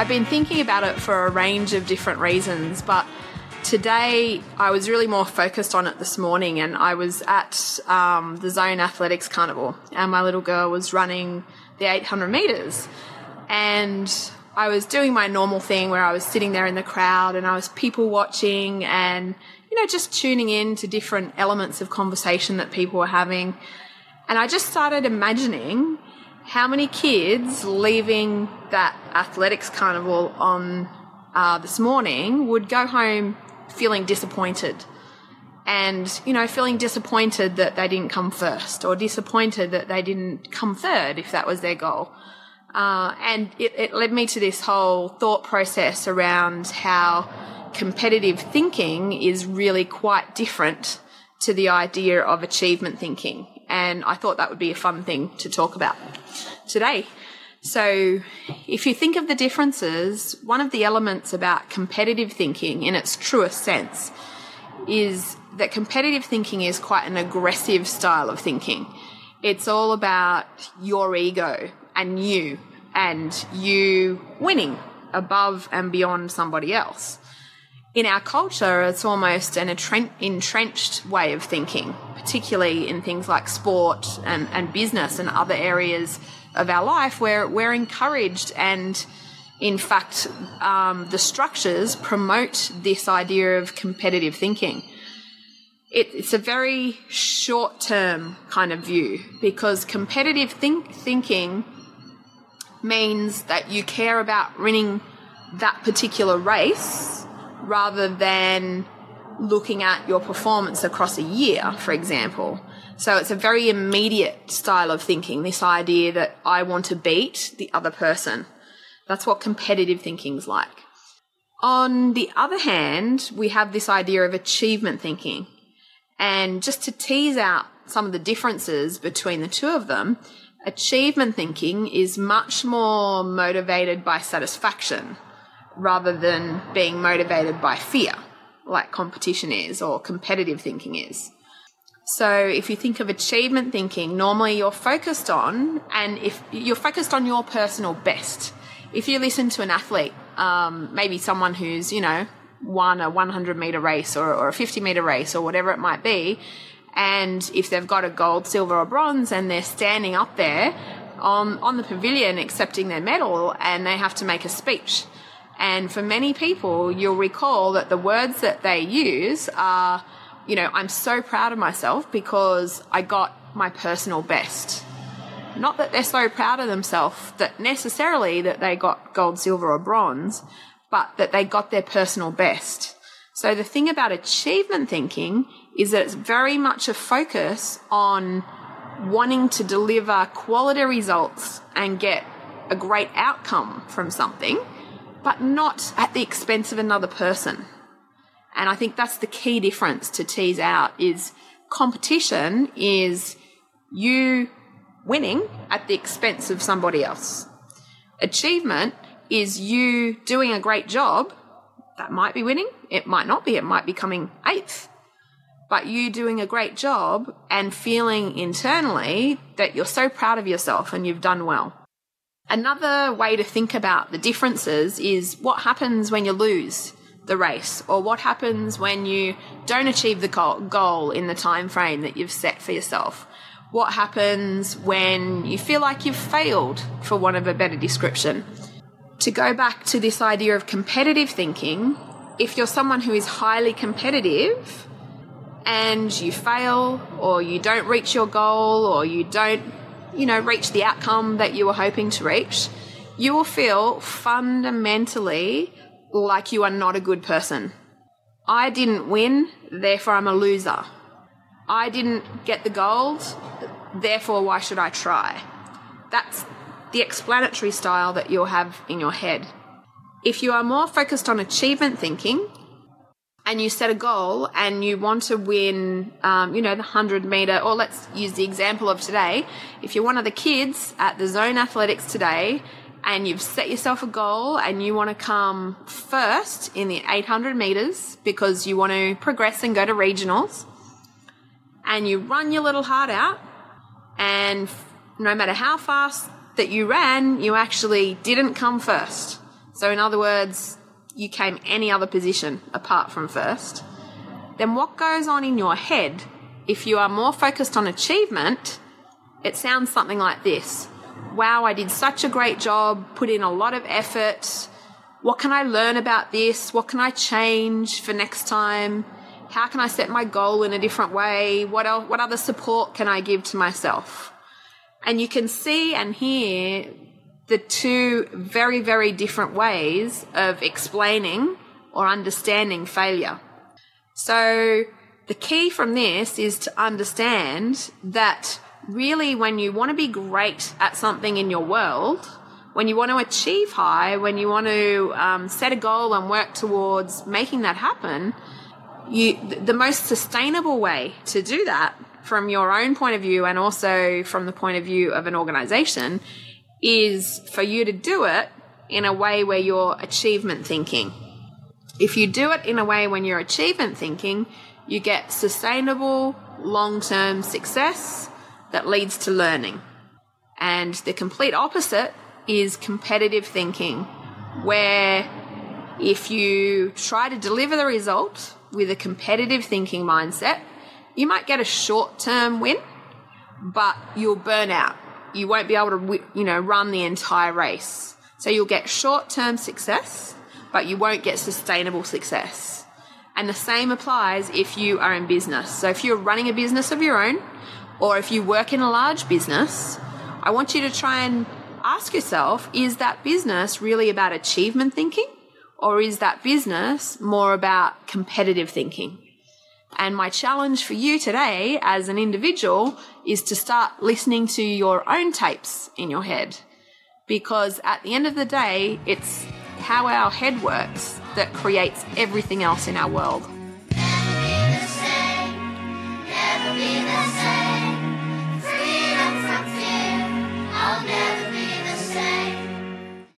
I've been thinking about it for a range of different reasons, but today I was really more focused on it this morning, and I was at um, the Zone Athletics Carnival, and my little girl was running the 800 meters, and I was doing my normal thing where I was sitting there in the crowd and I was people watching and you know just tuning in to different elements of conversation that people were having, and I just started imagining how many kids leaving that athletics carnival on uh, this morning would go home feeling disappointed? And you know feeling disappointed that they didn't come first or disappointed that they didn't come third if that was their goal. Uh, and it, it led me to this whole thought process around how competitive thinking is really quite different to the idea of achievement thinking and I thought that would be a fun thing to talk about today. So, if you think of the differences, one of the elements about competitive thinking in its truest sense is that competitive thinking is quite an aggressive style of thinking. It's all about your ego and you and you winning above and beyond somebody else in our culture, it's almost an entrenched way of thinking, particularly in things like sport and, and business and other areas of our life where we're encouraged and in fact, um, the structures promote this idea of competitive thinking. It, it's a very short term kind of view because competitive think, thinking means that you care about winning that particular race rather than looking at your performance across a year, for example. So it's a very immediate style of thinking, this idea that I want to beat the other person. That's what competitive thinking's like. On the other hand, we have this idea of achievement thinking. And just to tease out some of the differences between the two of them, achievement thinking is much more motivated by satisfaction rather than being motivated by fear, like competition is or competitive thinking is. So if you think of achievement thinking, normally you're focused on, and if you're focused on your personal best. If you listen to an athlete, um, maybe someone who's, you know, won a 100 meter race or, or a 50 meter race or whatever it might be, and if they've got a gold, silver, or bronze, and they're standing up there on, on the pavilion accepting their medal, and they have to make a speech and for many people, you'll recall that the words that they use are, you know, I'm so proud of myself because I got my personal best. Not that they're so proud of themselves that necessarily that they got gold, silver, or bronze, but that they got their personal best. So the thing about achievement thinking is that it's very much a focus on wanting to deliver quality results and get a great outcome from something but not at the expense of another person. And I think that's the key difference to tease out is competition is you winning at the expense of somebody else. Achievement is you doing a great job. That might be winning. It might not be. It might be coming eighth. But you doing a great job and feeling internally that you're so proud of yourself and you've done well. Another way to think about the differences is what happens when you lose the race or what happens when you don't achieve the goal in the time frame that you've set for yourself. What happens when you feel like you've failed, for want of a better description. To go back to this idea of competitive thinking, if you're someone who is highly competitive and you fail or you don't reach your goal or you don't you know, reach the outcome that you were hoping to reach, you will feel fundamentally like you are not a good person. I didn't win, therefore I'm a loser. I didn't get the gold, therefore why should I try? That's the explanatory style that you'll have in your head. If you are more focused on achievement thinking, and you set a goal and you want to win, um, you know, the 100 meter, or let's use the example of today. If you're one of the kids at the zone athletics today and you've set yourself a goal and you want to come first in the 800 meters because you want to progress and go to regionals, and you run your little heart out, and no matter how fast that you ran, you actually didn't come first. So, in other words, you came any other position apart from first. Then, what goes on in your head if you are more focused on achievement? It sounds something like this Wow, I did such a great job, put in a lot of effort. What can I learn about this? What can I change for next time? How can I set my goal in a different way? What else, what other support can I give to myself? And you can see and hear the two very, very different ways of explaining or understanding failure. So the key from this is to understand that really when you want to be great at something in your world, when you want to achieve high, when you want to um, set a goal and work towards making that happen, you the most sustainable way to do that from your own point of view and also from the point of view of an organization is for you to do it in a way where you're achievement thinking. If you do it in a way when you're achievement thinking, you get sustainable long term success that leads to learning. And the complete opposite is competitive thinking, where if you try to deliver the result with a competitive thinking mindset, you might get a short term win, but you'll burn out. You won't be able to, you know, run the entire race. So you'll get short term success, but you won't get sustainable success. And the same applies if you are in business. So if you're running a business of your own, or if you work in a large business, I want you to try and ask yourself is that business really about achievement thinking? Or is that business more about competitive thinking? And my challenge for you today as an individual is to start listening to your own tapes in your head. Because at the end of the day, it's how our head works that creates everything else in our world.